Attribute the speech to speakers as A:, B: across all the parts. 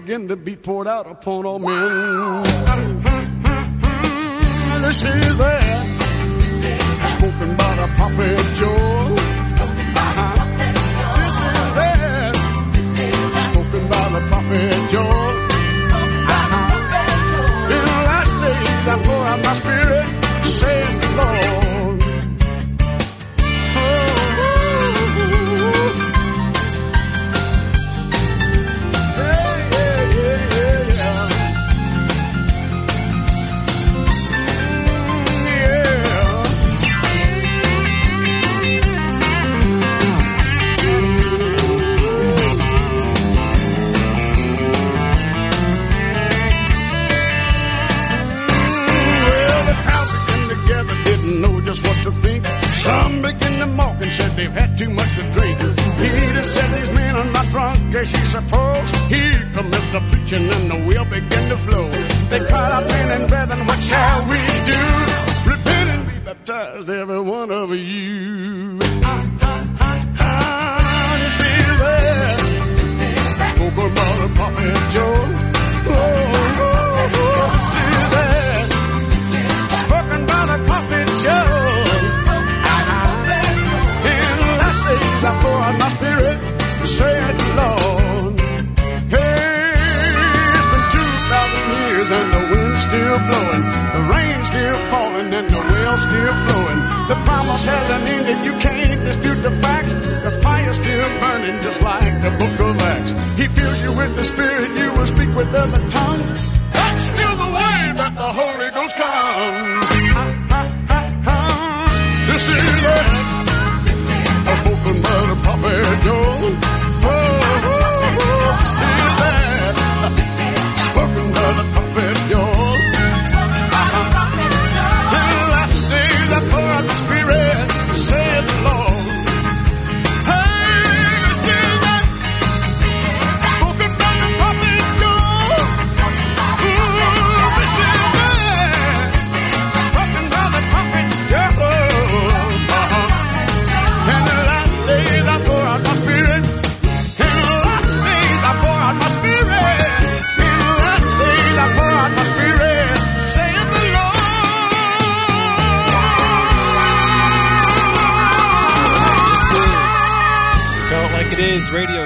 A: begin to be poured out upon all men. This is there, spoken by the prophet
B: Joel. This is there, spoken by the prophet Joel. In the last days, I pour out my spirit, saying the Lord. they've had too much to drink. Peter said these men are not drunk as you suppose. Here comes the preaching and the wheel began to flow. They cried out, men and brethren, what shall we do? Repent and be baptized, every one of you. I just feel that. Spoke about a prophet Joe. still flowing. The promise hasn't ended, you can't dispute the facts. The fire's still burning just like the book of Acts. He fills you with the Spirit, you will speak with other tongues. That's still the way that the Holy Ghost comes. This is it. I spoken by the prophet Joel.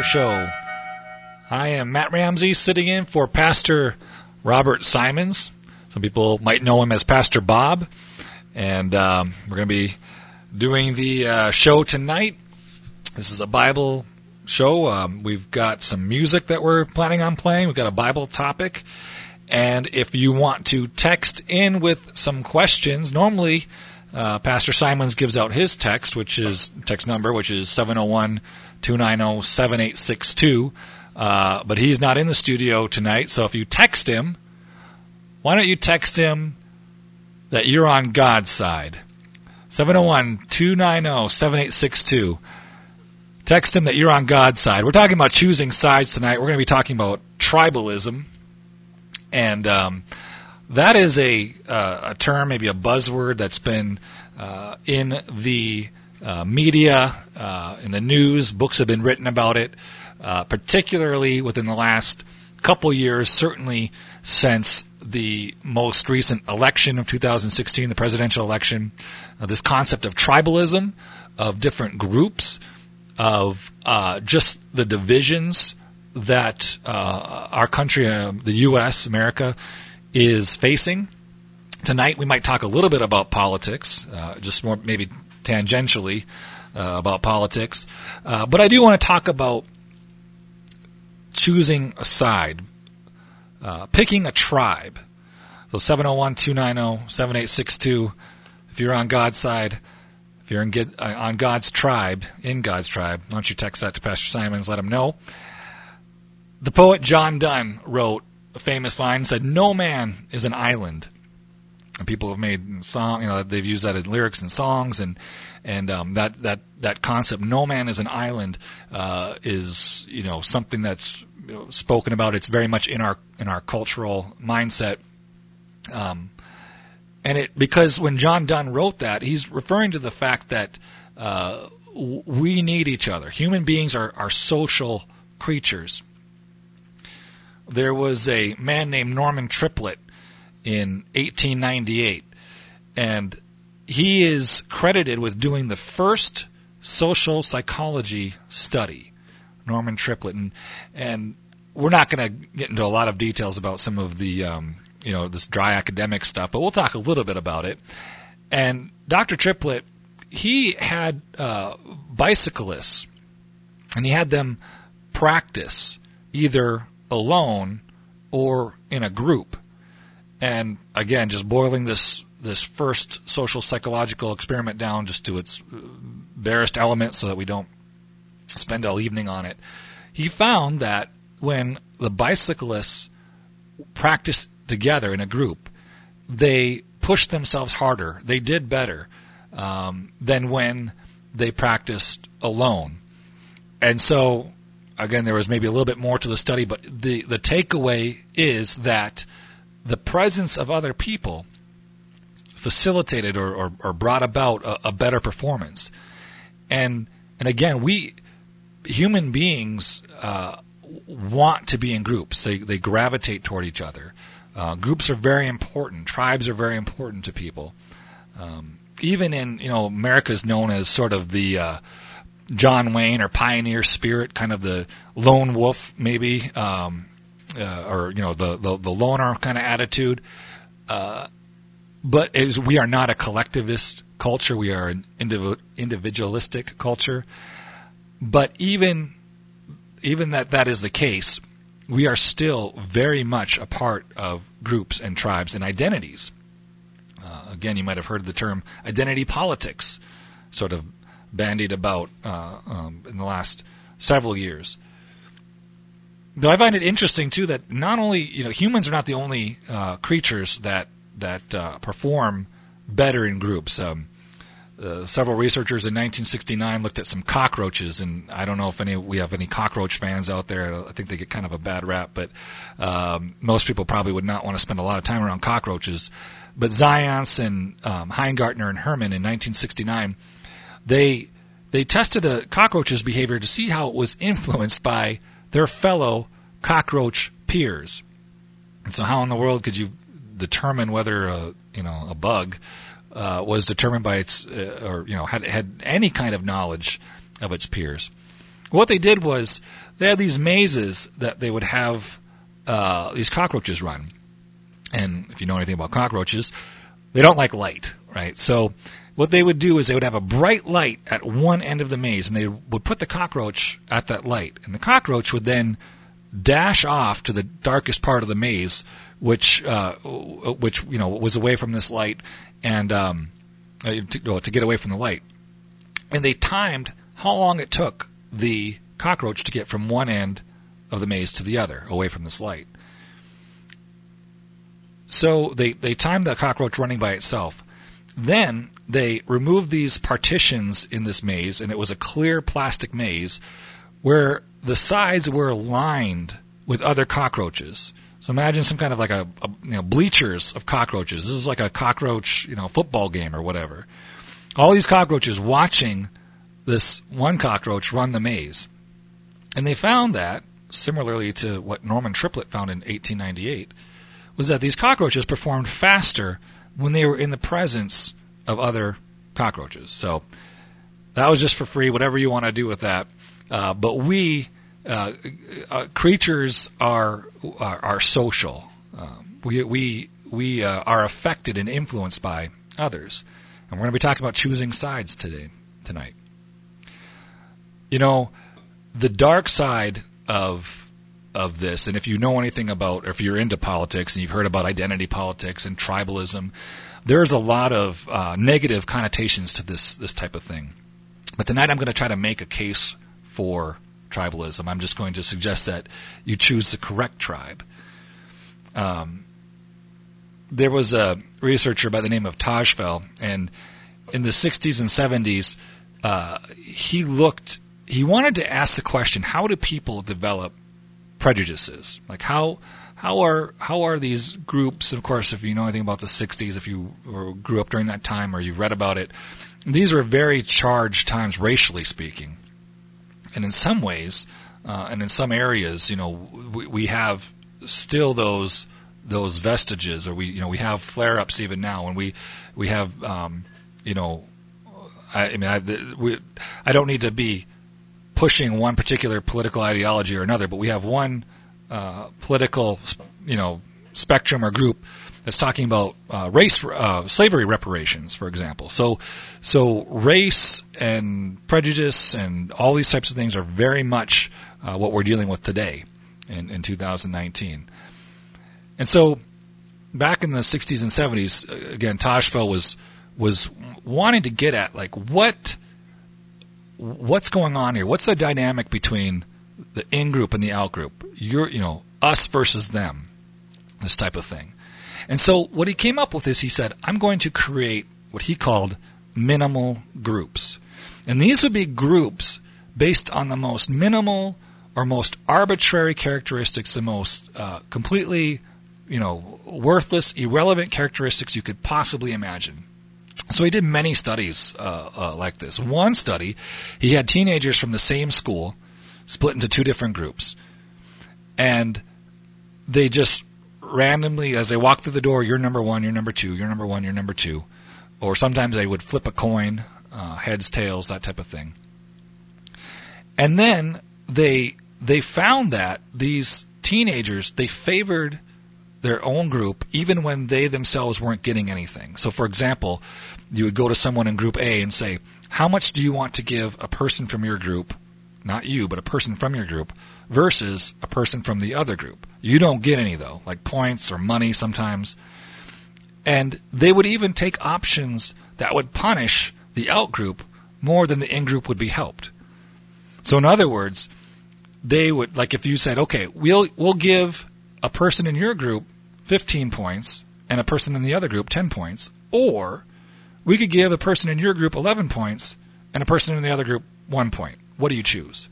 C: Show. I am Matt Ramsey sitting in for Pastor Robert Simons. Some people might know him as Pastor Bob. And um, we're going to be doing the uh, show tonight. This is a Bible show. Um, we've got some music that we're planning on playing, we've got a Bible topic. And if you want to text in with some questions, normally uh, Pastor Simons gives out his text, which is text number, which is 701 290 7862. Uh, but he's not in the studio tonight, so if you text him, why don't you text him that you're on God's side? 701 290 7862. Text him that you're on God's side. We're talking about choosing sides tonight. We're going to be talking about tribalism and. Um, that is a, uh, a term, maybe a buzzword that's been uh, in the uh, media, uh, in the news. Books have been written about it, uh, particularly within the last couple years, certainly since the most recent election of 2016, the presidential election. Uh, this concept of tribalism, of different groups, of just the divisions that uh, our country, uh, the U.S., America, is facing. Tonight, we might talk a little bit about politics, uh, just more maybe tangentially uh, about politics. Uh, but I do want to talk about choosing a side, uh, picking a tribe. So 701 290 7862. If you're on God's side, if you're in, uh, on God's tribe, in God's tribe, why don't you text that to Pastor Simons? Let him know. The poet John Donne wrote famous line said, "No man is an island." And people have made song, you know, they've used that in lyrics and songs, and and um, that that that concept, "No man is an island," uh, is you know something that's you know, spoken about. It's very much in our in our cultural mindset. Um, and it because when John Donne wrote that, he's referring to the fact that uh, we need each other. Human beings are are social creatures, there was a man named Norman Triplett in 1898, and he is credited with doing the first social psychology study, Norman Triplett. And, and we're not going to get into a lot of details about some of the, um, you know, this dry academic stuff, but we'll talk a little bit about it. And Dr. Triplett, he had uh, bicyclists and he had them practice either alone or in a group. And again, just boiling this this first social psychological experiment down just to its uh, barest element so that we don't spend all evening on it. He found that when the bicyclists practice together in a group, they pushed themselves harder. They did better um, than when they practiced alone. And so again, there was maybe a little bit more to the study, but the, the takeaway is that the presence of other people facilitated or, or, or brought about a, a better performance. And, and again, we human beings uh, want to be in groups. They they gravitate toward each other. Uh, groups are very important. Tribes are very important to people. Um, even in you know America is known as sort of the uh, John Wayne or pioneer spirit, kind of the lone wolf maybe, um, uh, or you know the, the, the loner kind of attitude. Uh, but as we are not a collectivist culture, we are an indiv- individualistic culture. But even even that that is the case, we are still very much a part of groups and tribes and identities. Uh, again, you might have heard the term identity politics, sort of bandied about uh, um, in the last several years. Though I find it interesting too that not only you know humans are not the only uh, creatures that that uh, perform better in groups. Um, uh, several researchers in 1969 looked at some cockroaches, and I don't know if any we have any cockroach fans out there. I think they get kind of a bad rap, but um, most people probably would not want to spend a lot of time around cockroaches. But Zajonc and um, Heingartner and Herman in 1969 they they tested a cockroach's behavior to see how it was influenced by their fellow cockroach peers. And so, how in the world could you determine whether a uh, you know a bug uh, was determined by its uh, or you know had had any kind of knowledge of its peers? What they did was they had these mazes that they would have uh, these cockroaches run, and if you know anything about cockroaches, they don't like light, right? So what they would do is they would have a bright light at one end of the maze, and they would put the cockroach at that light. And the cockroach would then dash off to the darkest part of the maze, which, uh, which you know, was away from this light, and um, uh, to, to get away from the light. And they timed how long it took the cockroach to get from one end of the maze to the other, away from this light. So they, they timed the cockroach running by itself. Then they removed these partitions in this maze, and it was a clear plastic maze where the sides were lined with other cockroaches. So imagine some kind of like a, a you know, bleachers of cockroaches. This is like a cockroach, you know, football game or whatever. All these cockroaches watching this one cockroach run the maze. And they found that, similarly to what Norman Triplett found in 1898, was that these cockroaches performed faster when they were in the presence of other cockroaches. So that was just for free, whatever you want to do with that. Uh, but we, uh, uh, creatures, are, are, are social. Um, we, we, we uh, are affected and influenced by others. And we're going to be talking about choosing sides today, tonight. You know, the dark side of of this, and if you know anything about, or if you're into politics and you've heard about identity politics and tribalism, there's a lot of uh, negative connotations to this this type of thing. But tonight I'm going to try to make a case for tribalism. I'm just going to suggest that you choose the correct tribe. Um, there was a researcher by the name of Tajfel, and in the 60s and 70s, uh, he looked. He wanted to ask the question: How do people develop prejudices? Like how how are how are these groups? Of course, if you know anything about the '60s, if you grew up during that time or you read about it, these are very charged times, racially speaking, and in some ways, uh, and in some areas, you know, we, we have still those those vestiges, or we you know we have flare ups even now, and we we have um, you know, I, I mean, I, we, I don't need to be pushing one particular political ideology or another, but we have one uh, political, you know, spectrum or group that's talking about uh, race uh, slavery reparations, for example. So, so race and prejudice and all these types of things are very much uh, what we're dealing with today in, in 2019. And so, back in the 60s and 70s, uh, again, Tajfel was was wanting to get at like what what's going on here? What's the dynamic between the in group and the out group. You're, you know, us versus them, this type of thing. And so what he came up with is he said, I'm going to create what he called minimal groups. And these would be groups based on the most minimal or most arbitrary characteristics, the most uh, completely, you know, worthless, irrelevant characteristics you could possibly imagine. So he did many studies uh, uh, like this. One study, he had teenagers from the same school – split into two different groups. And they just randomly, as they walk through the door, you're number one, you're number two, you're number one, you're number two. Or sometimes they would flip a coin, uh, heads, tails, that type of thing. And then they they found that these teenagers they favored their own group even when they themselves weren't getting anything. So, for example, you would go to someone in group A and say, How much do you want to give a person from your group not you, but a person from your group versus a person from the other group. You don't get any though, like points or money sometimes. And they would even take options that would punish the out group more than the in group would be helped. So in other words, they would like if you said, "Okay, we'll we'll give a person in your group 15 points and a person in the other group 10 points, or we could give a person in your group 11 points and a person in the other group 1 point." what do you choose?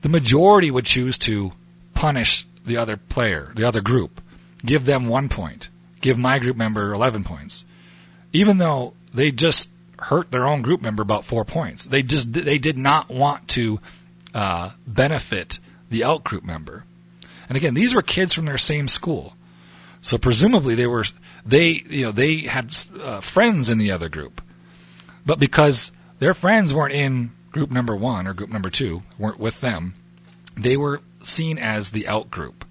C: The majority would choose to punish the other player, the other group, give them one point, give my group member 11 points, even though they just hurt their own group member about four points. They just they did not want to uh, benefit the out group member. And again, these were kids from their same school, so presumably they were they you know they had uh, friends in the other group, but because their friends weren't in group number one or group number two weren't with them. They were seen as the out group.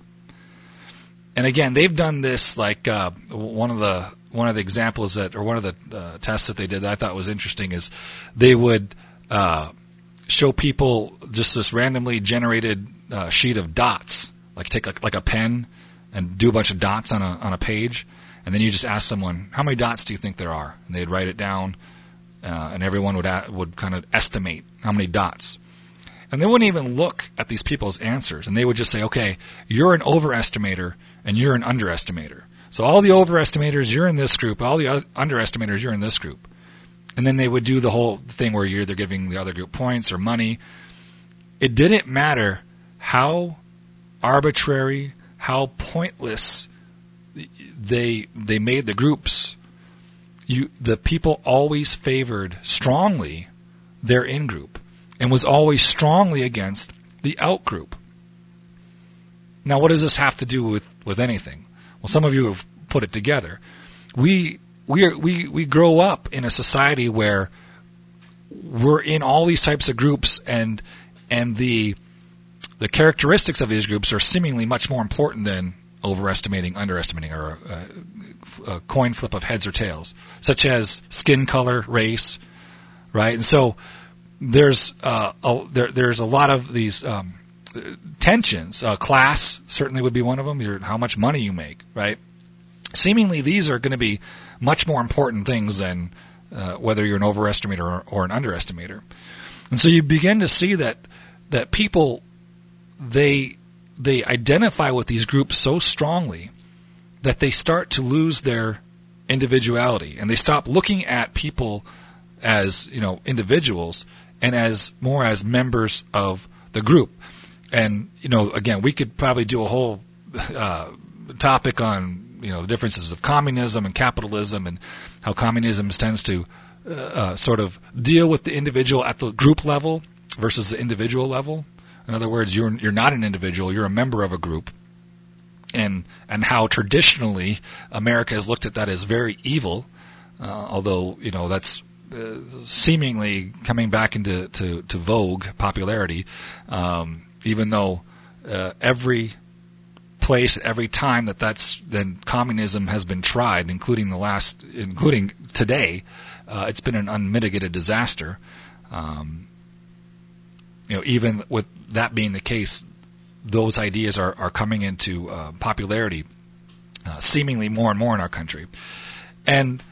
C: And again, they've done this like uh, one of the one of the examples that or one of the uh, tests that they did that I thought was interesting is they would uh, show people just this randomly generated uh, sheet of dots, like take like, like a pen and do a bunch of dots on a on a page, and then you just ask someone how many dots do you think there are, and they'd write it down uh, and everyone would would kind of estimate how many dots. And they wouldn't even look at these people's answers, and they would just say, "Okay, you're an overestimator, and you're an underestimator." So all the overestimators, you're in this group. All the underestimators, you're in this group. And then they would do the whole thing where you're either giving the other group points or money. It didn't matter how arbitrary, how pointless they they made the groups you the people always favored strongly their in group and was always strongly against the out group. Now, what does this have to do with, with anything? Well, some of you have put it together. We we are, we we grow up in a society where we're in all these types of groups, and and the the characteristics of these groups are seemingly much more important than overestimating, underestimating, or a, uh, a, a coin flip of heads or tails, such as skin color, race, right? And so there's uh, a, there, there's a lot of these um, tensions. Uh, class certainly would be one of them. Your, how much money you make, right? Seemingly, these are going to be much more important things than uh, whether you're an overestimator or, or, an underestimator. And so you begin to see that that people they they identify with these groups so strongly that they start to lose their individuality and they stop looking at people as you know individuals and as more as members of the group and you know again we could probably do a whole uh, topic on you know the differences of communism and capitalism and how communism tends to uh, uh, sort of deal with the individual at the group level versus the individual level in other words, you're you're not an individual; you're a member of a group. And and how traditionally America has looked at that as very evil, uh, although you know that's uh, seemingly coming back into to, to vogue popularity, um, even though uh, every place, every time that that's then communism has been tried, including the last, including today, uh, it's been an unmitigated disaster. Um, you know, even with that being the case, those ideas are, are coming into uh, popularity uh, seemingly more and more in our country. And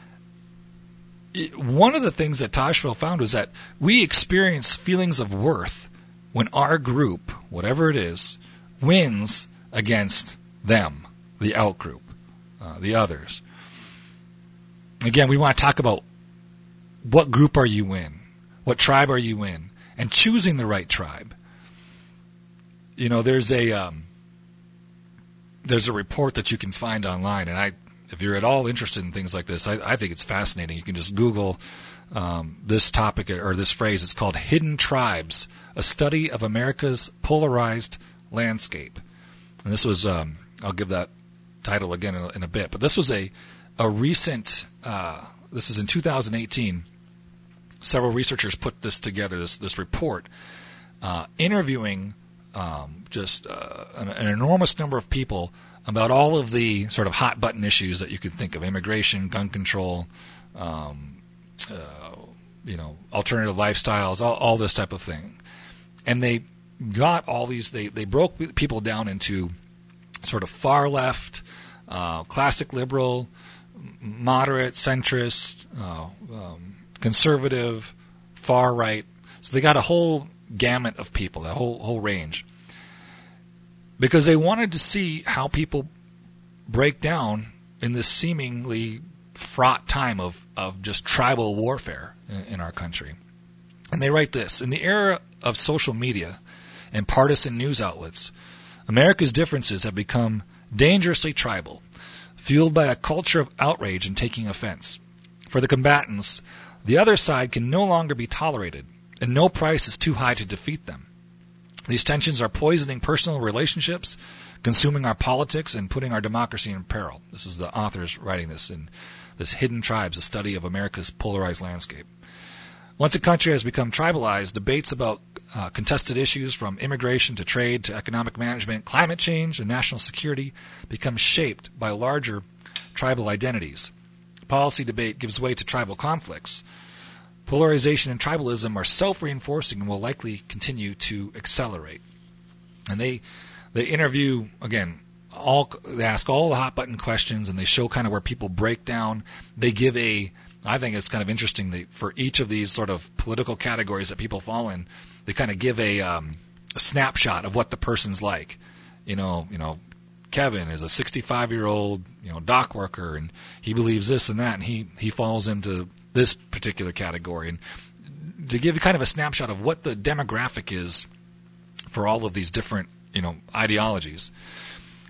C: it, one of the things that Tajfel found was that we experience feelings of worth when our group, whatever it is, wins against them, the outgroup, uh, the others. Again, we want to talk about what group are you in? What tribe are you in? And choosing the right tribe you know, there's a um, there's a report that you can find online, and I, if you're at all interested in things like this, I, I think it's fascinating. You can just Google um, this topic or this phrase. It's called "Hidden Tribes: A Study of America's Polarized Landscape," and this was um, I'll give that title again in, in, a bit, but this was a a recent. Uh, this is in 2018. Several researchers put this together, this this report, uh, interviewing um, just uh, an, an, enormous number of people about all of the sort of hot button issues that you could think of immigration, gun control, um, uh, you know, alternative lifestyles, all, all this type of thing. And they got all these, they, they broke people down into sort of far left, uh, classic liberal, moderate, centrist, uh, um, conservative, far right. So they got a whole gamut of people, the whole whole range, because they wanted to see how people break down in this seemingly fraught time of of just tribal warfare in, in our country. And they write this: in the era of social media and partisan news outlets, America's differences have become dangerously tribal, fueled by a culture of outrage and taking offense. For the combatants, the other side can no longer be tolerated and no price is too high to defeat them. These tensions are poisoning personal relationships, consuming our politics, and putting our democracy in peril. This is the authors writing this in this Hidden Tribes, a study of America's polarized landscape. Once a country has become tribalized, debates about uh, contested issues from immigration to trade to economic management, climate change, and national security become shaped by larger tribal identities. Policy debate gives way to tribal conflicts. Polarization and tribalism are self reinforcing and will likely continue to accelerate. And they, they interview, again, all, they ask all the hot button questions and they show kind of where people break down. They give a, I think it's kind of interesting that for each of these sort of political categories that people fall in, they kind of give a, um, a snapshot of what the person's like. You know, you know, Kevin is a 65 year old, you know, dock worker, and he believes this and that, and he he falls into this particular category. And to give you kind of a snapshot of what the demographic is for all of these different you know ideologies,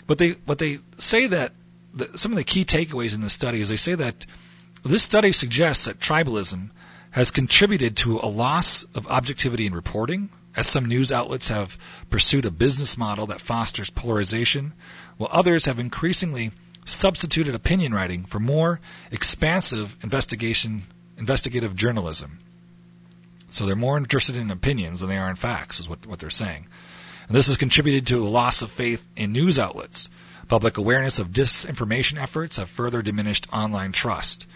C: but they what they say that the, some of the key takeaways in this study is they say that this study suggests that tribalism has contributed to a loss of objectivity in reporting, as some news outlets have pursued a business model that fosters polarization, while others have increasingly substituted opinion writing for more expansive investigation investigative journalism. So they're more interested in opinions than they are in facts, is what, what they're saying. And this has contributed to a loss of faith in news outlets. Public awareness of disinformation efforts have further diminished online trust.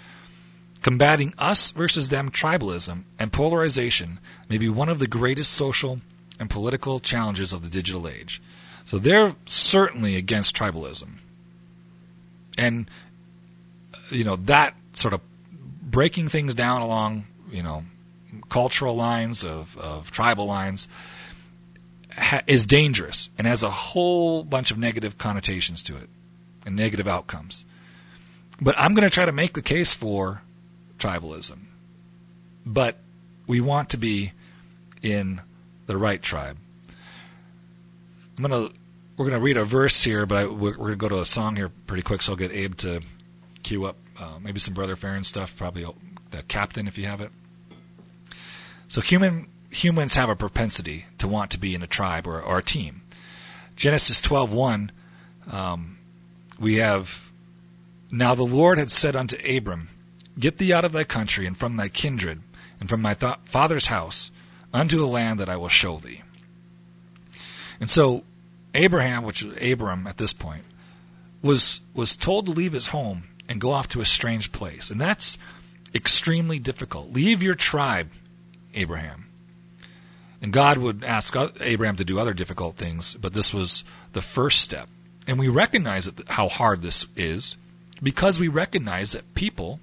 C: Combating us versus them tribalism and polarization may be one of the greatest social and political challenges of the digital age. So they're certainly against tribalism. And, you know, that sort of breaking things down along, you know, cultural lines, of, of tribal lines, ha- is dangerous and has a whole bunch of negative connotations to it and negative outcomes. But I'm going to try to make the case for tribalism. But we want to be in the right tribe. I'm going to we're going to read a verse here, but I, we're, going to go to a song here pretty quick, so I'll get Abe to cue up uh, maybe some Brother Farron stuff, probably the Captain if you have it. So human humans have a propensity to want to be in a tribe or, or a team. Genesis 12:1 um, we have now the Lord had said unto Abram, Get thee out of thy country and from thy kindred and from my th- father's house unto a land that I will show thee. And so Abraham, which is Abram at this point, was was told to leave his home and go off to a strange place. And that's extremely difficult. Leave your tribe, Abraham. And God would ask Abraham to do other difficult things, but this was the first step. And we recognize that, how hard this is because we recognize that people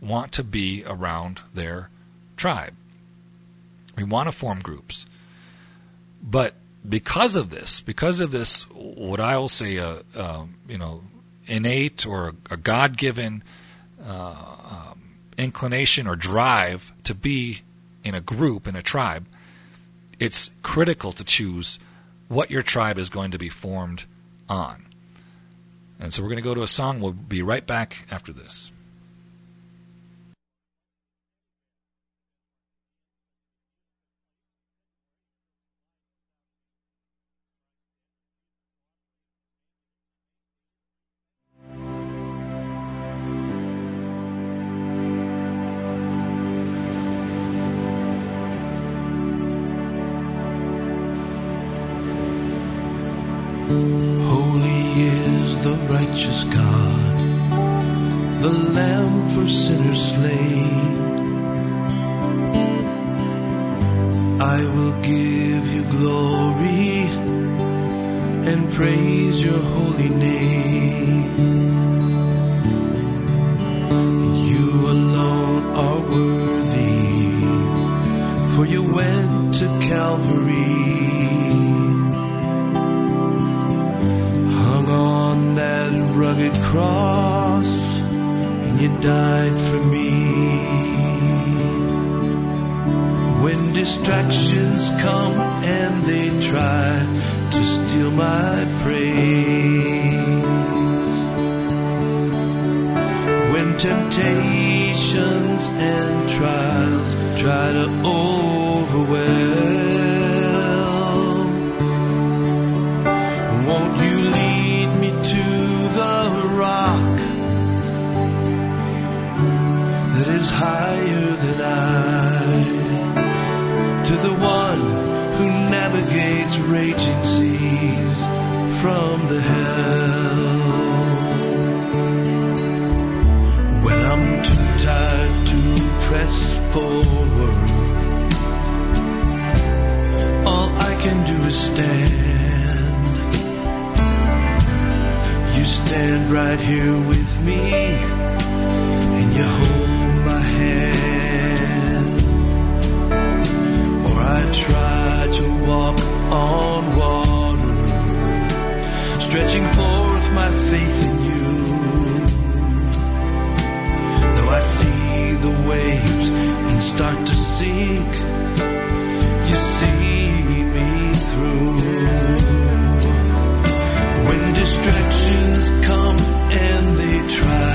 C: want to be around their tribe. We want to form groups. But because of this, because of this, what I will say, uh, uh, you know, innate or a God given uh, um, inclination or drive to be in a group, in a tribe, it's critical to choose what your tribe is going to be formed on. And so we're going to go to a song. We'll be right back after this. righteous God, the Lamb for sinners slain. I will give you glory and praise your holy name. You alone are worthy, for you went to Calvary rugged cross and you died for me. When distractions come and they try to steal my praise. When temptations and trials try to overwhelm higher than I. To the one who navigates raging seas from the hell. When I'm too tired to press forward, all I can do is stand. You stand right here with me, and you hold. stretching forth my faith in you. Though I see the waves and start to sink, you see me through. When distractions come and they try.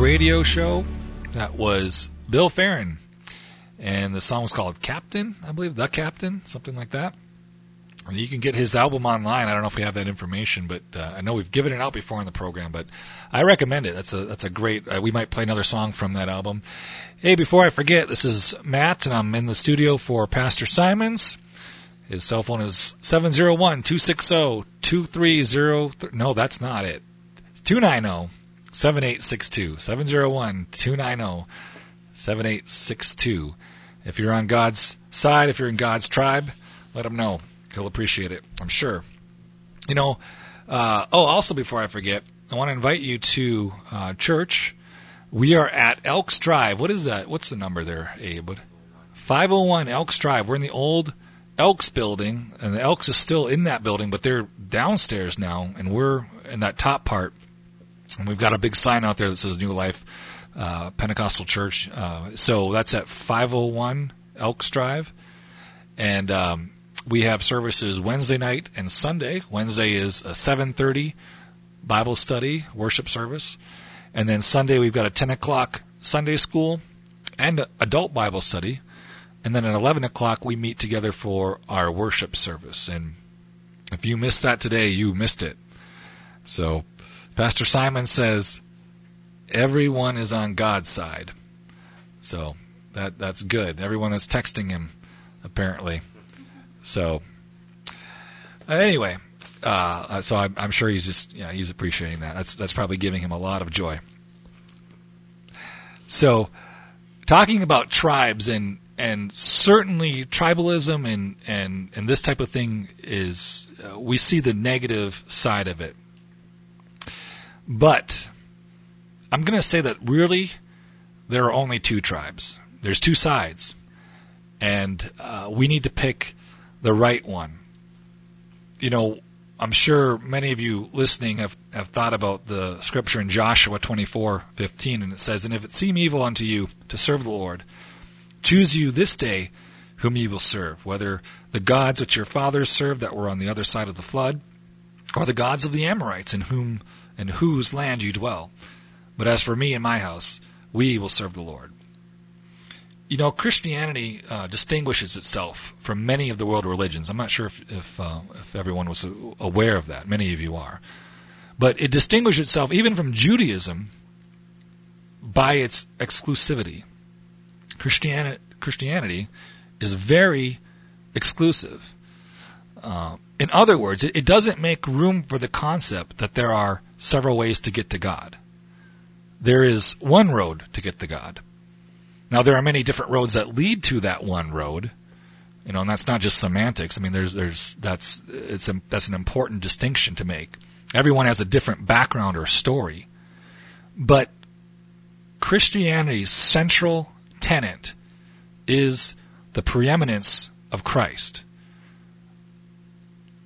C: radio show. That was Bill Farron. And the song was called Captain, I believe, The Captain, something like that. And you can get his album online. I don't know if we have that information, but uh, I know we've given it out before in the program. But I recommend it. That's a that's a great. Uh, we might play another song from that album. Hey, before I forget, this is Matt, and I'm in the studio for Pastor Simons. His cell phone is 701 260 2303. No, that's not it. 290 7862 7862. If you're on God's side, if you're in God's tribe, let him know. He'll appreciate it, I'm sure. You know, uh, oh, also before I forget, I want to invite you to uh, church. We are at Elks Drive. What is that? What's the number there, Abe? 501 Elks Drive. We're in the old Elks building, and the Elks is still in that building, but they're downstairs now, and we're in that top part. And we've got a big sign out there that says New Life uh, Pentecostal Church. Uh, so that's at 501 Elks Drive. And um, we have services Wednesday night and Sunday. Wednesday is a 7.30 Bible study, worship service. And then Sunday we've got a 10 o'clock Sunday school and adult Bible study. And then at 11 o'clock we meet together for our worship service. And if you missed that today, you missed it. So Pastor Simon says, everyone is on God's side. So that that's good. Everyone is texting him, apparently. So anyway, uh, so I'm, I'm, sure he's just yeah he's appreciating that. That's that's probably giving him a lot of joy. So talking about tribes and and certainly tribalism and and and this type of thing is uh, we see the negative side of it. But I'm going to say that really there are only two tribes. There's two sides. And uh, we need to pick the right one. You know, I'm sure many of you listening have, have thought about the scripture in Joshua 24 15, and it says, And if it seem evil unto you to serve the Lord, choose you this day whom ye will serve, whether the gods which your fathers served that were on the other side of the flood, or the gods of the Amorites in whom in whose land you dwell. But as for me and my house, we will serve the Lord. You know, Christianity uh, distinguishes itself from many of the world religions. I'm not sure if if, uh, if everyone was aware of that. Many of you are, but it distinguishes itself even from Judaism by its exclusivity. Christianity Christianity is very exclusive. Uh, in other words, it, it doesn't make room for the concept that there are several ways to get to God. There is one road to get to God. Now, there are many different roads that lead to that one road. You know, and that's not just semantics. I mean, there's, there's, that's, it's, a, that's an important distinction to make. Everyone has a different background or story. But Christianity's central tenet is the preeminence of Christ.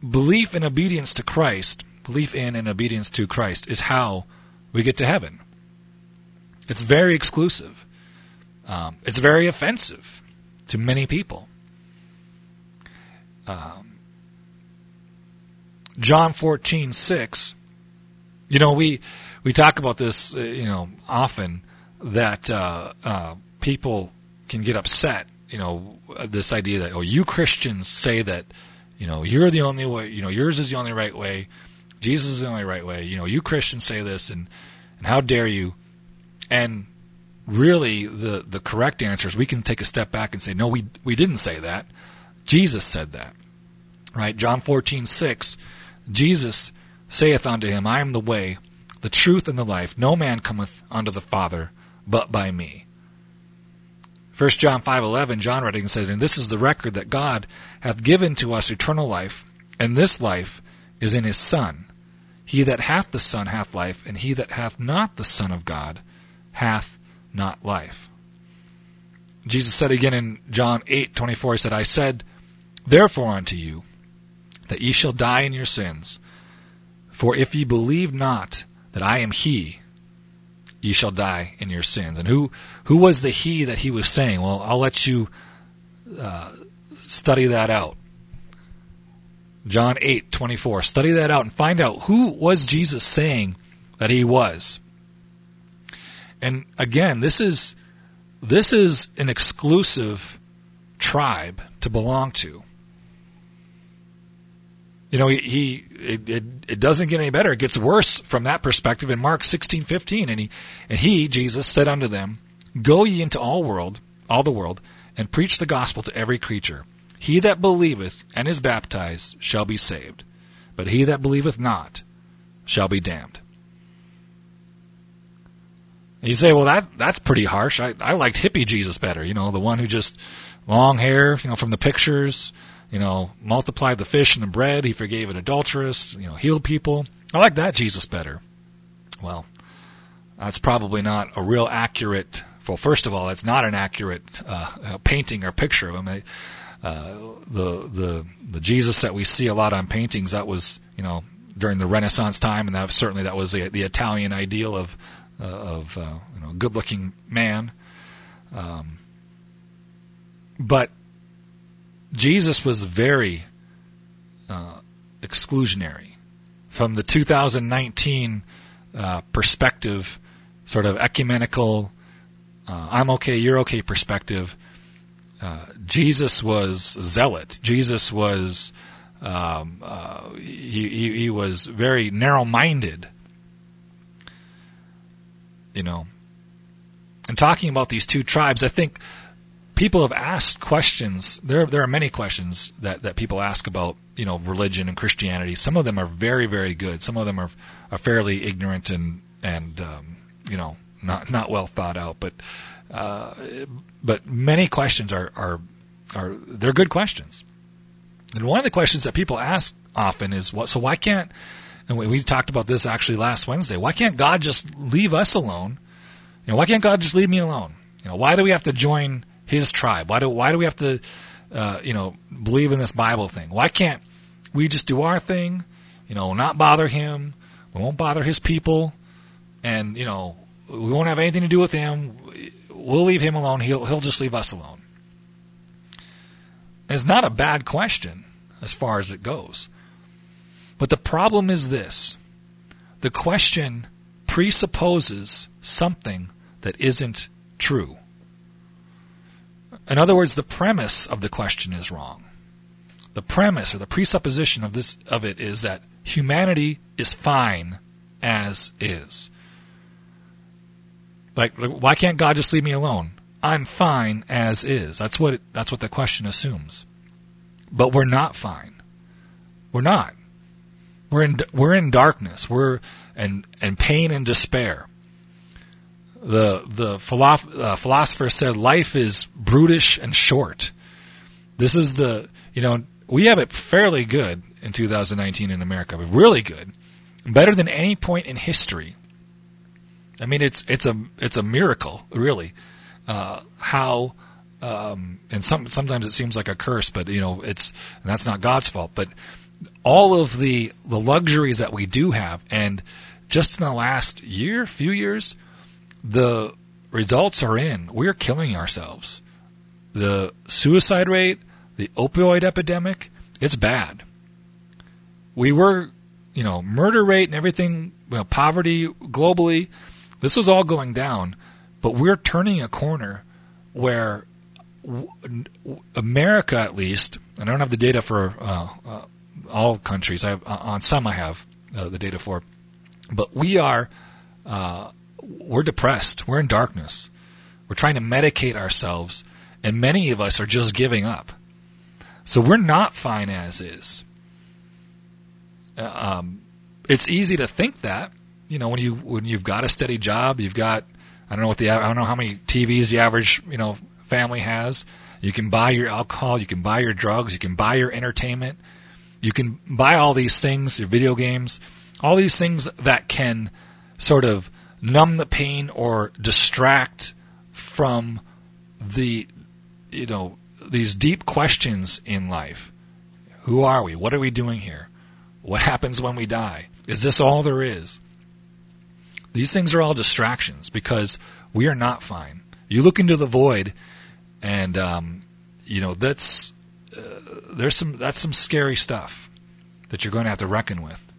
C: Belief and obedience to Christ belief in and obedience to Christ is how we get to heaven. It's very exclusive. Um, it's very offensive to many people. Um, John fourteen six. You know we we talk about this uh, you know often that uh, uh, people can get upset. You know this idea that oh you Christians say that you know you're the only way you know yours is the only right way Jesus is the only right way. You know, you Christians say this, and and how dare you? And really, the the correct answer is we can take a step back and say, no, we we didn't say that. Jesus said that, right? John fourteen six, Jesus saith unto him, I am the way, the truth, and the life. No man cometh unto the Father but by me. 1 John 5:11 John writing said and this is the record that God hath given to us eternal life and this life is in his son he that hath the Son hath life, and he that hath not the Son of God hath not life. Jesus said again in John 8 24, He said, I said, Therefore unto you, that ye shall die in your sins. For if ye believe not that I am He, ye shall die in your sins. And who, who was the He that He was saying? Well, I'll let you uh, study that out. John 8, 24. Study that out and find out who was Jesus saying that he was. And again, this is this is an exclusive tribe to belong to. You know, he, he it, it, it, doesn't get any better. It gets worse from that perspective in Mark 16, 15. And he, and he, Jesus, said unto them, Go ye into all world, all the world, and preach the gospel to every creature. He that believeth and is baptized shall be saved, but he that believeth not shall be damned. And you say, well, that that's pretty harsh. I, I liked hippie Jesus better, you know, the one who just long hair, you know, from the pictures, you know, multiplied the fish and the bread. He forgave an adulteress, you know, healed people. I like that Jesus better. Well, that's probably not a real accurate. Well, first of all, it's not an accurate uh, uh painting or picture of him uh, the the the Jesus that we see a lot on paintings that was you know during the Renaissance time, and that certainly that was the, the Italian ideal of uh, of uh, you know, good looking man. Um, but Jesus was very uh, exclusionary from the 2019 uh, perspective, sort of ecumenical. Uh, I'm okay, you're okay perspective. Jesus was zealot. Jesus was um, uh, he, he, he was very narrow-minded. You know, and talking about these two tribes, I think people have asked questions. There, there are many questions that, that people ask about you know religion and Christianity. Some of them are very, very good. Some of them are, are fairly ignorant and and um, you know not not well thought out. But uh, but many questions are are are they're good questions. And one of the questions that people ask often is what? So why can't? And we, we talked about this actually last Wednesday. Why can't God just leave us alone? You know, why can't God just leave me alone? You know, why do we have to join His tribe? Why do why do we have to, uh, you know, believe in this Bible thing? Why can't we just do our thing? You know, not bother Him. We won't bother His people, and you know, we won't have anything to do with him. We'll leave him alone. He'll he'll just leave us alone. It's not a bad question as far as it goes. But the problem is this. The question presupposes something that isn't true. In other words, the premise of the question is wrong. The premise or the presupposition of this of it is that humanity is fine as is. Like, why can't God just leave me alone? I'm fine as is. That's what it, that's what the question assumes. But we're not fine. We're not. We're in we're in darkness. We're and and pain and despair. The the philosoph- uh, philosopher said life is brutish and short. This is the you know we have it fairly good in 2019 in America, but really good, better than any point in history I mean, it's it's a it's a miracle, really, uh, how. Um, and some, sometimes it seems like a curse, but you know it's that's not God's fault. But all of the the luxuries that we do have, and just in the last year, few years, the results are in. We're killing ourselves. The suicide rate, the opioid epidemic, it's bad. We were, you know, murder rate and everything, you know, poverty globally this was all going down, but we're turning a corner where America, at least, and I don't have the data for uh, uh, all countries. I have, uh, on some I have uh, the data for, but we are uh, we're depressed. We're in darkness. We're trying to medicate ourselves, and many of us are just giving up. So we're not fine as is. Uh, um, it's easy to think that you know when you when you've got a steady job, you've got I don't know what the I don't know how many TVs the average you know family has. You can buy your alcohol, you can buy your drugs, you can buy your entertainment, you can buy all these things, your video games, all these things that can sort of numb the pain or distract from the you know these deep questions in life. Who are we? What are we doing here? What happens when we die? Is this all there is? These things are all distractions because we are not fine. You look into the void, and um, you know that's uh, there's some that's some scary stuff that you're going to have to reckon with.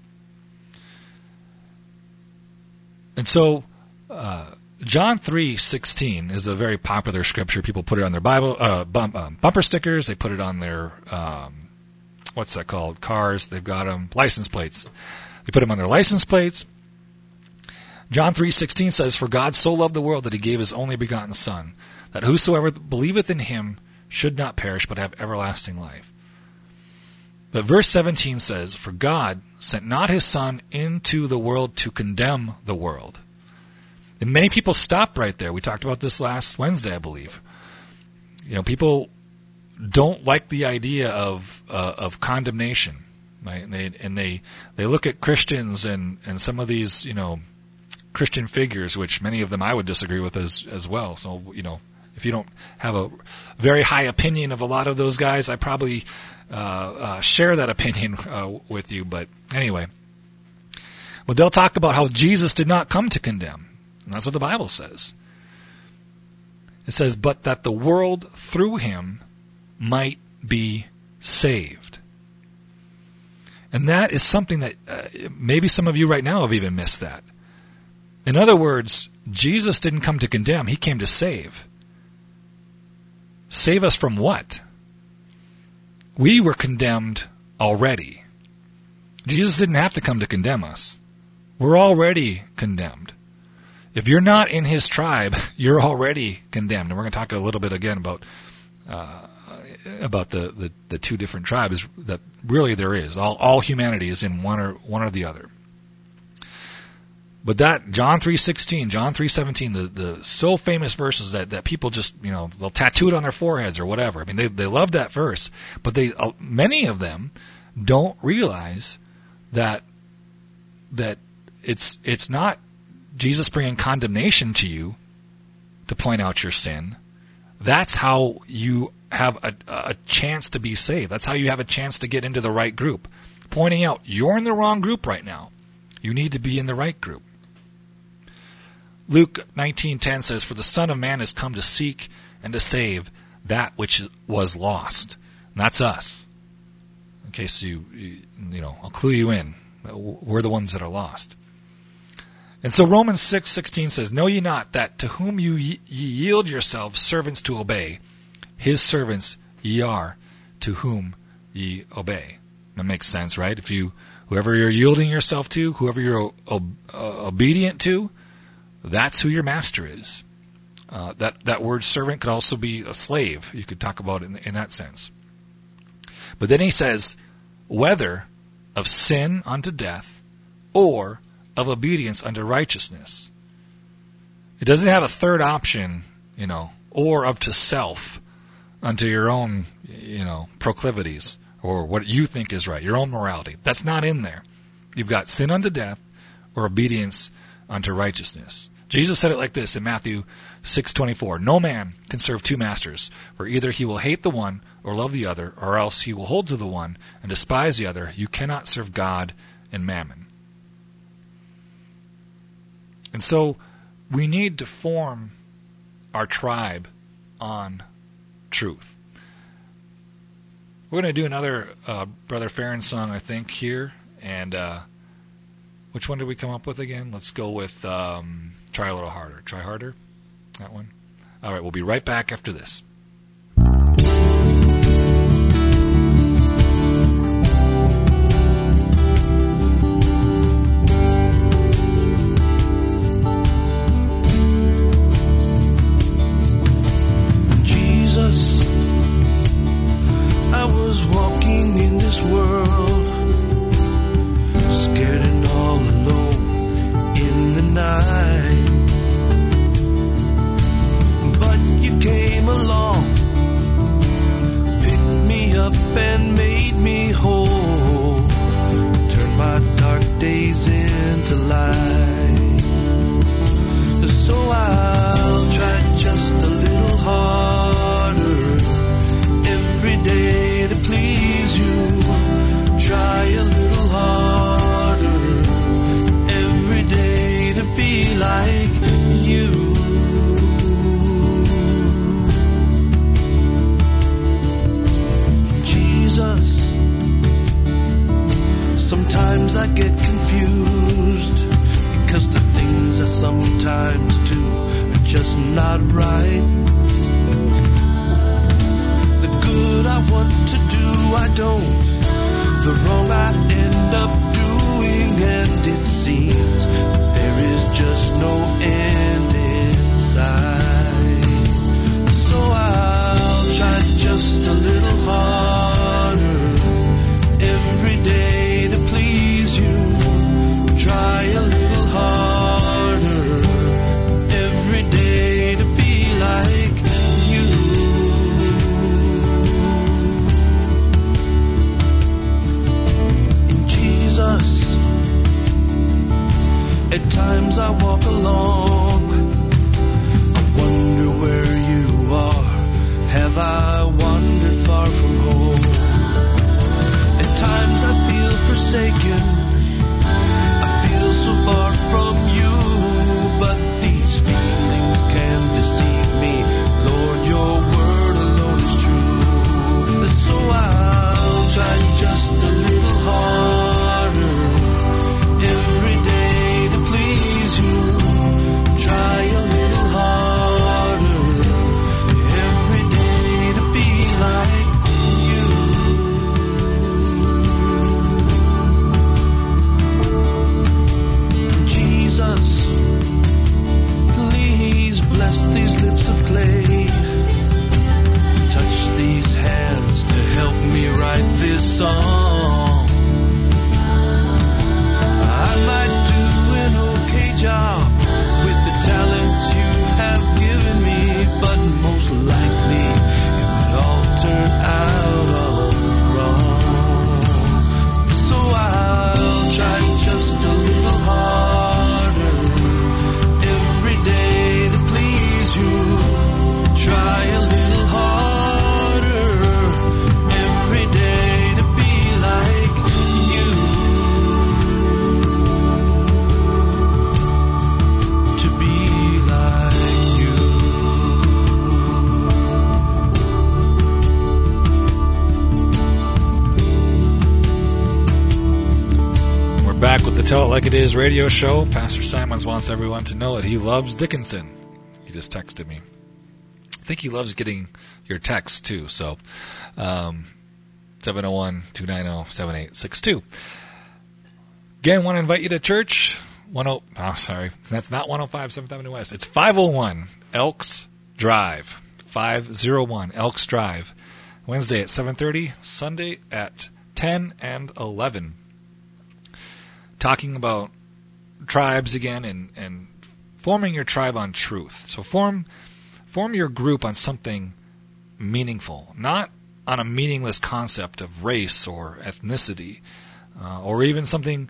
C: And so, uh, John three sixteen is a very popular scripture. People put it on their Bible uh, um, bumper stickers. They put it on their um, what's that called? Cars. They've got them license plates. They put them on their license plates. John 3:16 says for God so loved the world that he gave his only begotten son that whosoever believeth in him should not perish but have everlasting life. But verse 17 says for God sent not his son into the world to condemn the world. And many people stop right there. We talked about this last Wednesday, I believe. You know, people don't like the idea of uh, of condemnation, right? And they, and they they look at Christians and and some of these you know Christian figures, which many of them I would disagree with as as well. So you know, if you don't have a very high opinion of a lot of those guys, I probably uh, uh, share that opinion uh, with you. But anyway, but they'll talk about how Jesus did not come to condemn, and that's what the Bible says. It says, but that the world through him might be saved. And that is something that uh, maybe some of you right now have even missed that in other words, Jesus didn't come to condemn, he came to save. Save us from what? We were condemned already. Jesus didn't have to come to condemn us. We're already condemned. If you're not in his tribe, you're already condemned. And we're going to talk a little bit again about uh, about the, the, the, two different tribes that really there is. All, all humanity is in one or one or the other. But that John three sixteen, John three seventeen, the the so famous verses that that people just you know they'll tattoo it on their foreheads or whatever. I mean they they love that verse, but they uh, many of them don't realize that that it's it's not Jesus bringing condemnation to you to point out your sin. That's how you have a, a chance to be saved. That's how you have a chance to get into the right group. Pointing out you're in the wrong group right now. You need to be in the right group. Luke 19:10 says, "For the Son of Man has come to seek and to save that which was lost." And that's us. In case you, you know, I'll clue you in. We're the ones that are lost. And so Romans 6:16 6, says, "Know ye not that to whom you ye yield yourselves servants to obey, his servants ye are to whom ye obey." That makes sense, right? If you whoever you're yielding yourself to, whoever you're o- o- obedient to, that's who your master is. Uh, that that word servant could also be a slave. You could talk about it in, in that sense. But then he says, whether of sin unto death, or of obedience unto righteousness. It doesn't have a third option, you know, or up to self, unto your own, you know, proclivities or what you think is right, your own morality. That's not in there. You've got sin unto death or obedience unto righteousness. Jesus said it like this in Matthew 6:24, "No man can serve two masters, for either he will hate the one or love the other, or else he will hold to the one and despise the other. You cannot serve God and mammon." And so we need to form our tribe on truth. We're going to do another uh, Brother Farron song, I think, here. And uh, which one did we come up with again? Let's go with. Um, Try a little harder. Try harder. That one. All right, we'll be right back after this. song. his radio show, Pastor Simons wants everyone to know that he loves Dickinson. He just texted me. I think he loves getting your texts too. So, 701-290-7862. Um, Again, want to invite you to church. One oh, oh sorry, that's not 105 7th Avenue West. It's 501 Elks Drive. 501 Elks Drive. Wednesday at 7:30, Sunday at 10 and 11. Talking about tribes again and, and forming your tribe on truth. So form form your group on something meaningful, not on a meaningless concept of race or ethnicity, uh, or even something,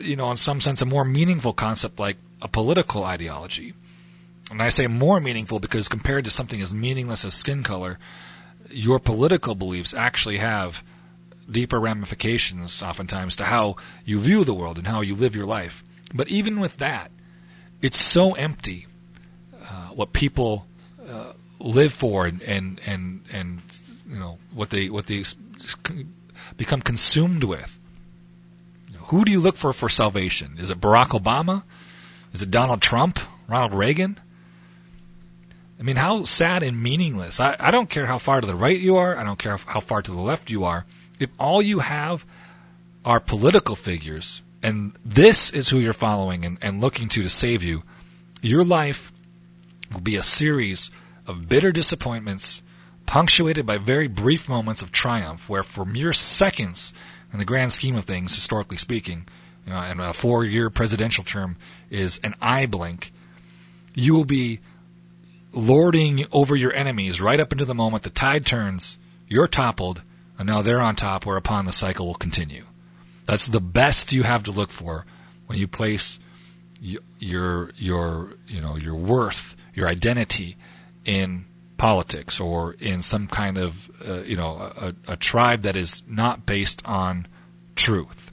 C: you know, in some sense, a more meaningful concept like a political ideology. And I say more meaningful because compared to something as meaningless as skin color, your political beliefs actually have deeper ramifications, oftentimes, to how you view the world and how you live your life. But even with that, it's so empty uh, what people uh, live for and, and, and, and you know what they what they become consumed with. Who do you look for for salvation? Is it Barack Obama? Is it Donald Trump? Ronald Reagan? I mean, how sad and meaningless. I, I don't care how far to the right you are. I don't care how far to the left you are. If all you have are political figures and this is who you're following and, and looking to to save you, your life will be a series of bitter disappointments punctuated by very brief moments of triumph where for mere seconds in the grand scheme of things historically speaking you know, and a four-year presidential term is an eye blink you will be lording over your enemies right up into the moment the tide turns you're toppled and now they're on top whereupon the cycle will continue that's the best you have to look for when you place your your you know your worth, your identity in politics or in some kind of uh, you know a, a tribe that is not based on truth.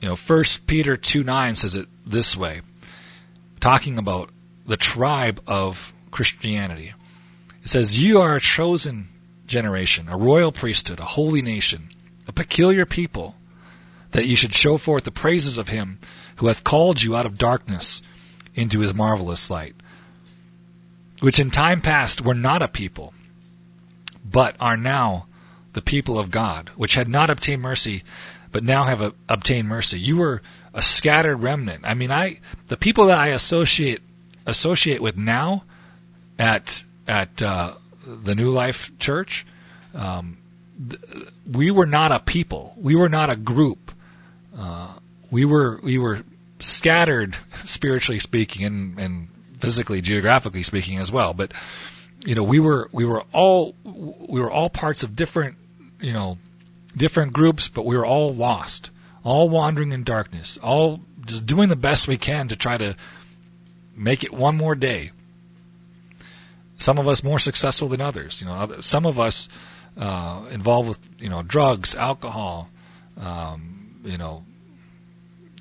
C: You know, First Peter two nine says it this way, talking about the tribe of Christianity. It says, "You are a chosen generation, a royal priesthood, a holy nation, a peculiar people, that ye should show forth the praises of him who hath called you out of darkness into his marvelous light, which in time past were not a people, but are now the people of God, which had not obtained mercy, but now have a, obtained mercy. You were a scattered remnant. I mean, I the people that I associate associate with now at at uh, the New Life Church, um, th- we were not a people. We were not a group. Uh, we were we were scattered spiritually speaking and, and physically geographically speaking as well. But you know we were we were all we were all parts of different you know different groups, but we were all lost, all wandering in darkness, all just doing the best we can to try to make it one more day. Some of us more successful than others. You know, some of us uh, involved with you know drugs, alcohol, um, you know,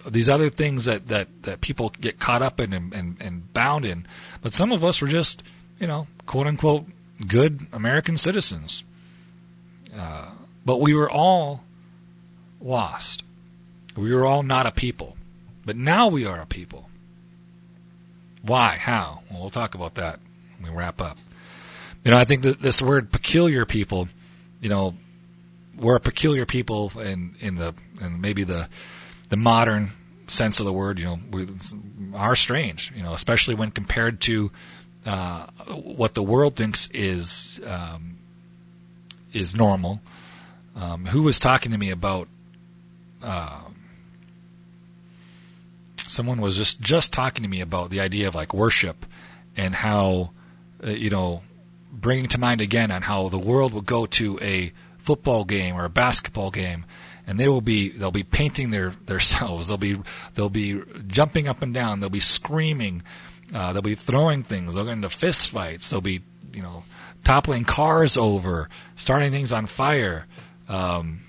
C: these other things that, that, that people get caught up in and, and, and bound in. But some of us were just, you know, quote unquote, good American citizens. Uh, but we were all lost. We were all not a people. But now we are a people. Why? How? Well, we'll talk about that we wrap up. You know, I think that this word peculiar people, you know, we're a peculiar people in, in the, and maybe the, the modern sense of the word, you know, we are strange, you know, especially when compared to uh, what the world thinks is um, is normal. Um, who was talking to me about? Uh, someone was just just talking to me about the idea of like worship and how uh, you know, bringing to mind again on how the world will go to a football game or a basketball game, and they will be they'll be painting their themselves. They'll be they'll be jumping up and down. They'll be screaming. Uh, they'll be throwing things. They'll get into fist fights. They'll be you know toppling cars over, starting things on fire. Um,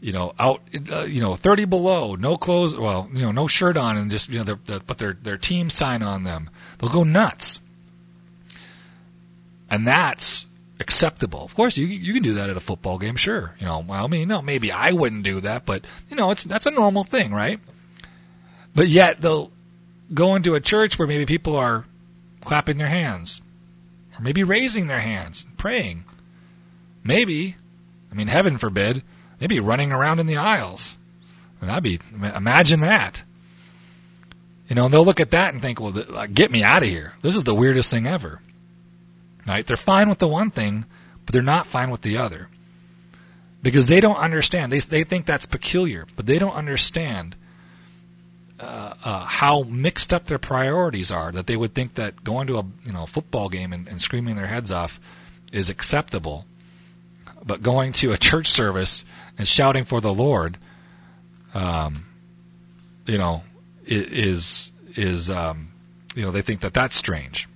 C: you know, out, uh, you know, thirty below, no clothes, well, you know, no shirt on, and just you know, but their their team sign on them. They'll go nuts. And that's acceptable. Of course, you you can do that at a football game, sure. You know, well, I mean, no, maybe I wouldn't do that, but you know, it's that's a normal thing, right? But yet they'll go into a church where maybe people are clapping their hands, or maybe raising their hands, and praying. Maybe, I mean, heaven forbid, maybe running around in the aisles. I mean, I'd be imagine that. You know, and they'll look at that and think, well, get me out of here. This is the weirdest thing ever right? They're fine with the one thing, but they're not fine with the other. Because they don't understand. They, they think that's peculiar, but they don't understand uh, uh, how mixed up their priorities are that they would think that going to a you know football game and, and screaming their heads off is acceptable, but going to a church service and shouting for the Lord, um, you know, is is um, you know they think that that's strange.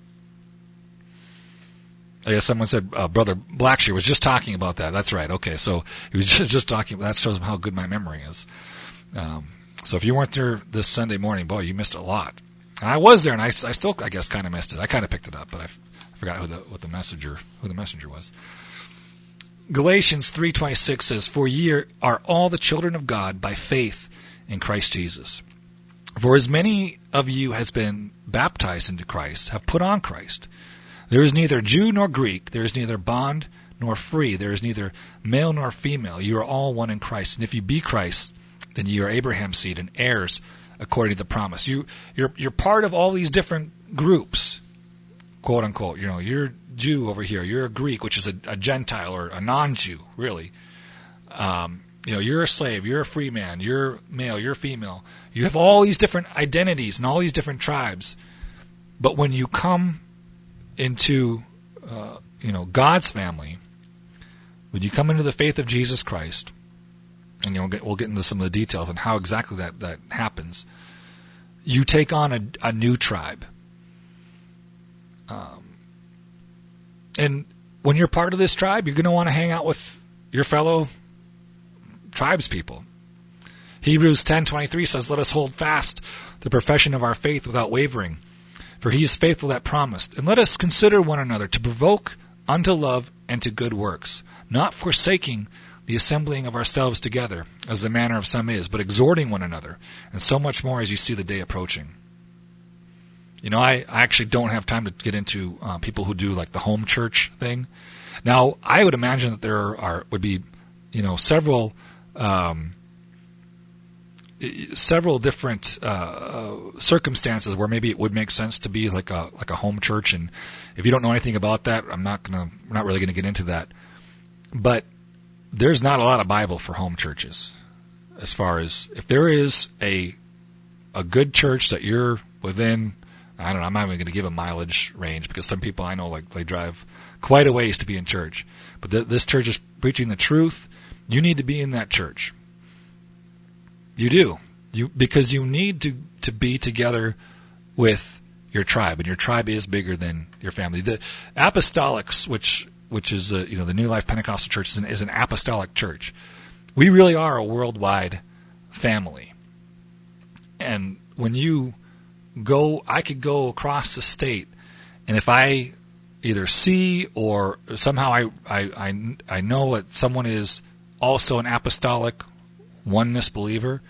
C: I guess someone said uh, Brother Blackshear was just talking about that. That's right. Okay, so he was just, just talking. That shows how good my memory is. Um, so if you weren't there this Sunday morning, boy, you missed a lot. And I was there, and I, I still, I guess, kind of missed it. I kind of picked it up, but I, f- I forgot who the what the messenger who the messenger was. Galatians three twenty six says, "For ye are all the children of God by faith in Christ Jesus." For as many of you has been baptized into Christ have put on Christ. There is neither Jew nor Greek, there is neither bond nor free, there is neither male nor female. You are all one in Christ. And if you be Christ, then you are Abraham's seed and heirs according to the promise. You you're you're part of all these different groups, quote unquote. You know, you're Jew over here, you're a Greek, which is a, a Gentile or a non-Jew, really. Um, you know, you're a slave, you're a free man, you're male, you're female. You have all these different identities and all these different tribes. But when you come into uh, you know God's family, when you come into the faith of Jesus Christ? And you know, we'll, get, we'll get into some of the details on how exactly that that happens. You take on a, a new tribe. Um, and when you're part of this tribe, you're going to want to hang out with your fellow tribes people. Hebrews 10:23 says, "Let us hold fast the profession of our faith without wavering, for he is faithful that promised. And let us consider one another to provoke unto love and to good works, not forsaking the assembling of ourselves together, as the manner of some is, but exhorting one another, and so much more as you see the day approaching. You know, I, I actually don't have time to get into uh, people who do like the home church thing. Now, I would imagine that there are would be, you know, several um, several different uh, uh, circumstances where maybe it would make sense to be like a like a home church. And if you don't know anything about that, I'm not gonna we're not really gonna get into that. But there's not a lot of Bible for home churches. As far as if there is a a good church that you're within, I don't know. I'm not even going to give a mileage range because some people I know like they drive quite a ways to be in church. But th- this church is preaching the truth. You need to be in that church you do. You because you need to to be together with your tribe, and your tribe is bigger than your family. The apostolics, which which is a, uh, you know the New Life Pentecostal Church, is an, is an apostolic church. We really are a worldwide family, and when you go, I could go across the state, and if I either see or somehow I I I, I know that someone is also an apostolic oneness believer,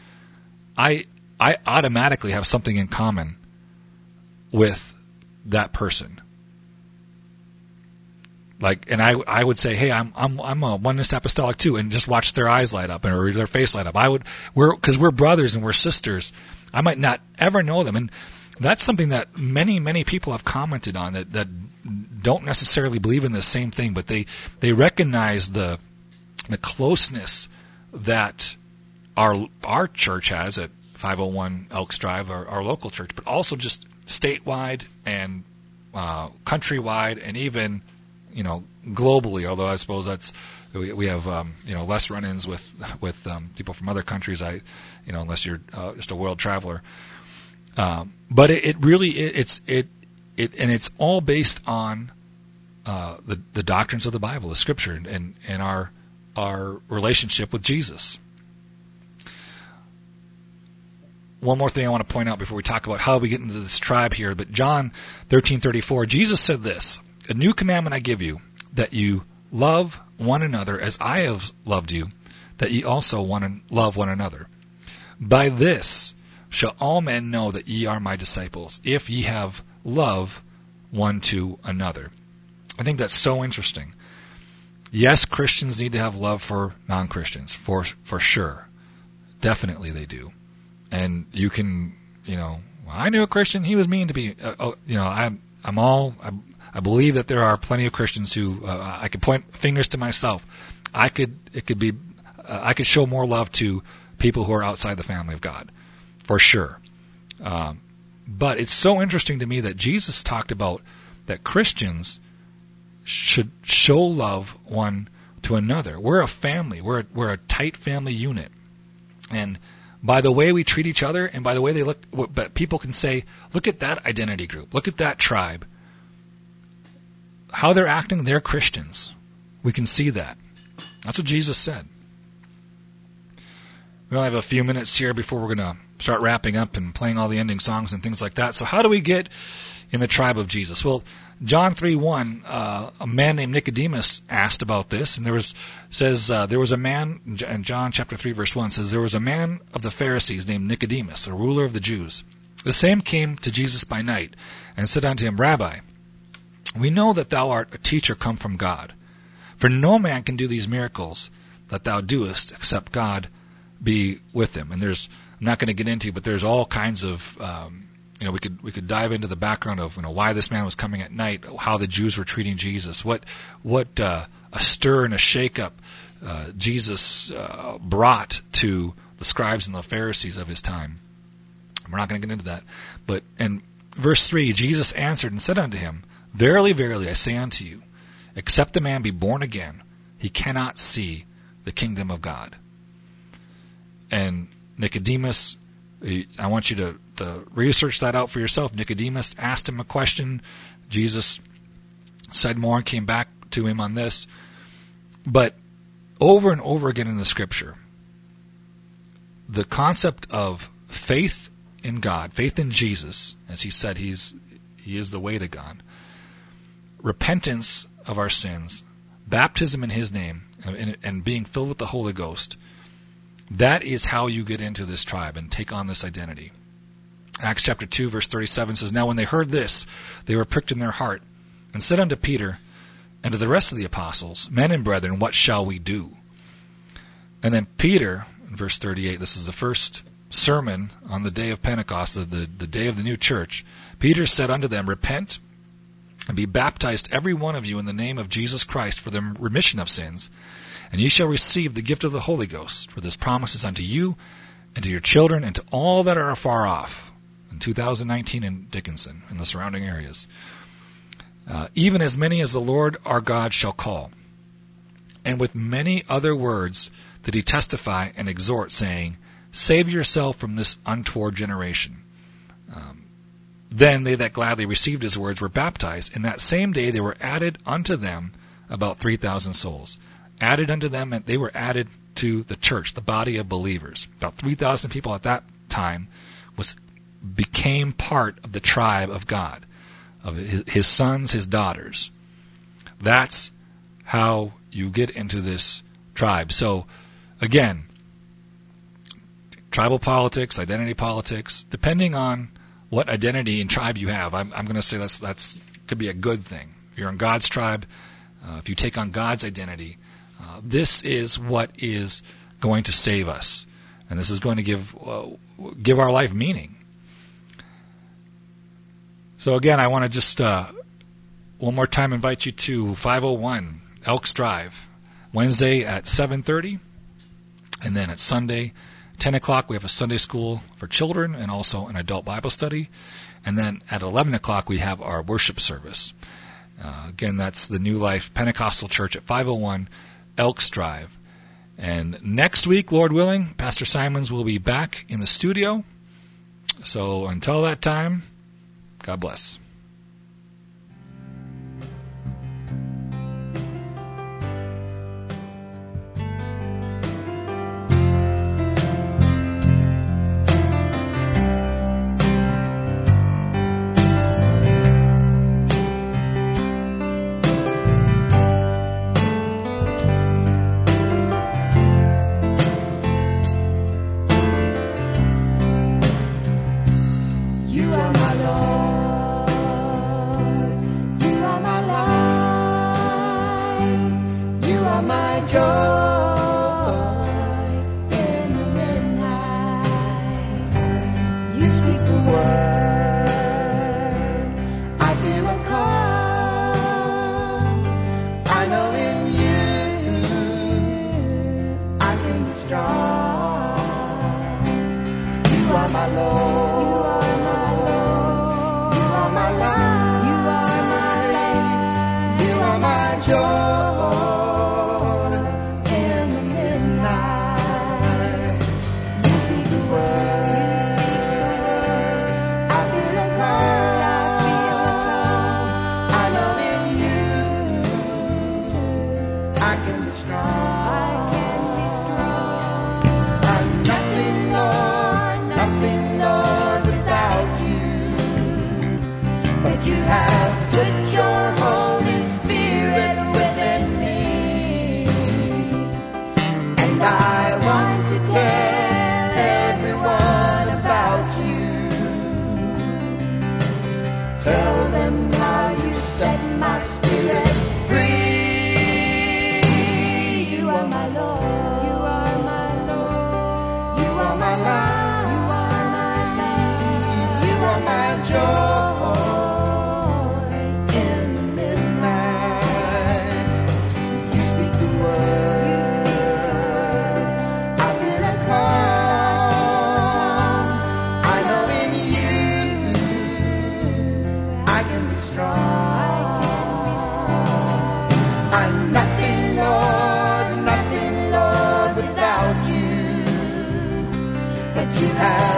C: I I automatically have something in common with that person. Like, and I I would say, hey, I'm I'm I'm a oneness apostolic too, and just watch their eyes light up or their face light up. I would we're because we're brothers and we're sisters. I might not ever know them, and that's something that many many people have commented on that that don't necessarily believe in the same thing, but they they recognize the the closeness that our our church has at 501 Elks Drive, our, our local church, but also just statewide and uh, countrywide, and even you know globally. Although I suppose that's we, we have um, you know less run-ins with with um, people from other countries. I you know unless you're uh, just a world traveler. Um, but it, it really it, it's it it and it's all based on uh, the the doctrines of the Bible, the Scripture, and and our our relationship with Jesus. one more thing I want to point out before we talk about how we get into this tribe here, but John 13:34, Jesus said this, "A new commandment I give you, that you love one another as I have loved you, that ye also one love one another. By this shall all men know that ye are my disciples, if ye have love one to another." I think that's so interesting. Yes, Christians need to have love for non-Christians, for for sure. Definitely they do and you can, you know, I knew a Christian. He was mean to me. Uh, oh, you know, I'm I'm all I, I, believe that there are plenty of Christians who uh, I could point fingers to myself. I could it could be uh, I could show more love to people who are outside the family of God, for sure. Um, but it's so interesting to me that Jesus talked about that Christians should show love one to another. We're a family. We're a, we're a tight family unit, and by the way we treat each other and by the way they look but people can say look at that identity group look at that tribe how they're acting they're christians we can see that that's what jesus said we only have a few minutes here before we're going to start wrapping up and playing all the ending songs and things like that so how do we get in the tribe of Jesus. Well, John 3 1, uh, a man named Nicodemus asked about this, and there was, says, uh, there was a man, and John chapter 3, verse 1 says, there was a man of the Pharisees named Nicodemus, a ruler of the Jews. The same came to Jesus by night and said unto him, Rabbi, we know that thou art a teacher come from God, for no man can do these miracles that thou doest except God be with him. And there's, I'm not going to get into, but there's all kinds of, um, you know, we could we could dive into the background of you know why this man was coming at night, how the Jews were treating Jesus, what what uh, a stir and a shakeup uh, Jesus uh, brought to the scribes and the Pharisees of his time. We're not going to get into that, but in verse three, Jesus answered and said unto him, Verily, verily, I say unto you, except a man be born again, he cannot see the kingdom of God. And Nicodemus, I want you to to research that out for yourself. Nicodemus asked him a question. Jesus said more and came back to him on this. But over and over again in the scripture, the concept of faith in God, faith in Jesus, as he said he's he is the way to God, repentance of our sins, baptism in his name, and, and being filled with the Holy Ghost, that is how you get into this tribe and take on this identity. Acts chapter 2, verse 37 says, Now when they heard this, they were pricked in their heart, and said unto Peter and to the rest of the apostles, Men and brethren, what shall we do? And then Peter, in verse 38, this is the first sermon on the day of Pentecost, the, the day of the new church. Peter said unto them, Repent and be baptized every one of you in the name of Jesus Christ for the remission of sins, and ye shall receive the gift of the Holy Ghost, for this promise is unto you and to your children and to all that are afar off in 2019 in Dickinson and the surrounding areas. Uh, even as many as the Lord our God shall call. And with many other words did he testify and exhort, saying, Save yourself from this untoward generation. Um, then they that gladly received his words were baptized, and that same day they were added unto them about 3,000 souls. Added unto them, and they were added to the church, the body of believers. About 3,000 people at that time was became part of the tribe of God, of his sons, his daughters. That's how you get into this tribe. So, again, tribal politics, identity politics, depending on what identity and tribe you have, I'm, I'm going to say that's that's could be a good thing. If you're in God's tribe, uh, if you take on God's identity, uh, this is what is going to save us, and this is going to give uh, give our life meaning. So again, I want to just uh, one more time invite you to 501 Elks Drive, Wednesday at 7:30, and then at Sunday, 10 o'clock. We have a Sunday school for children and also an adult Bible study, and then at 11 o'clock we have our worship service. Uh, again, that's the New Life Pentecostal Church at 501 Elks Drive. And next week, Lord willing, Pastor Simons will be back in the studio. So until that time. God bless. have.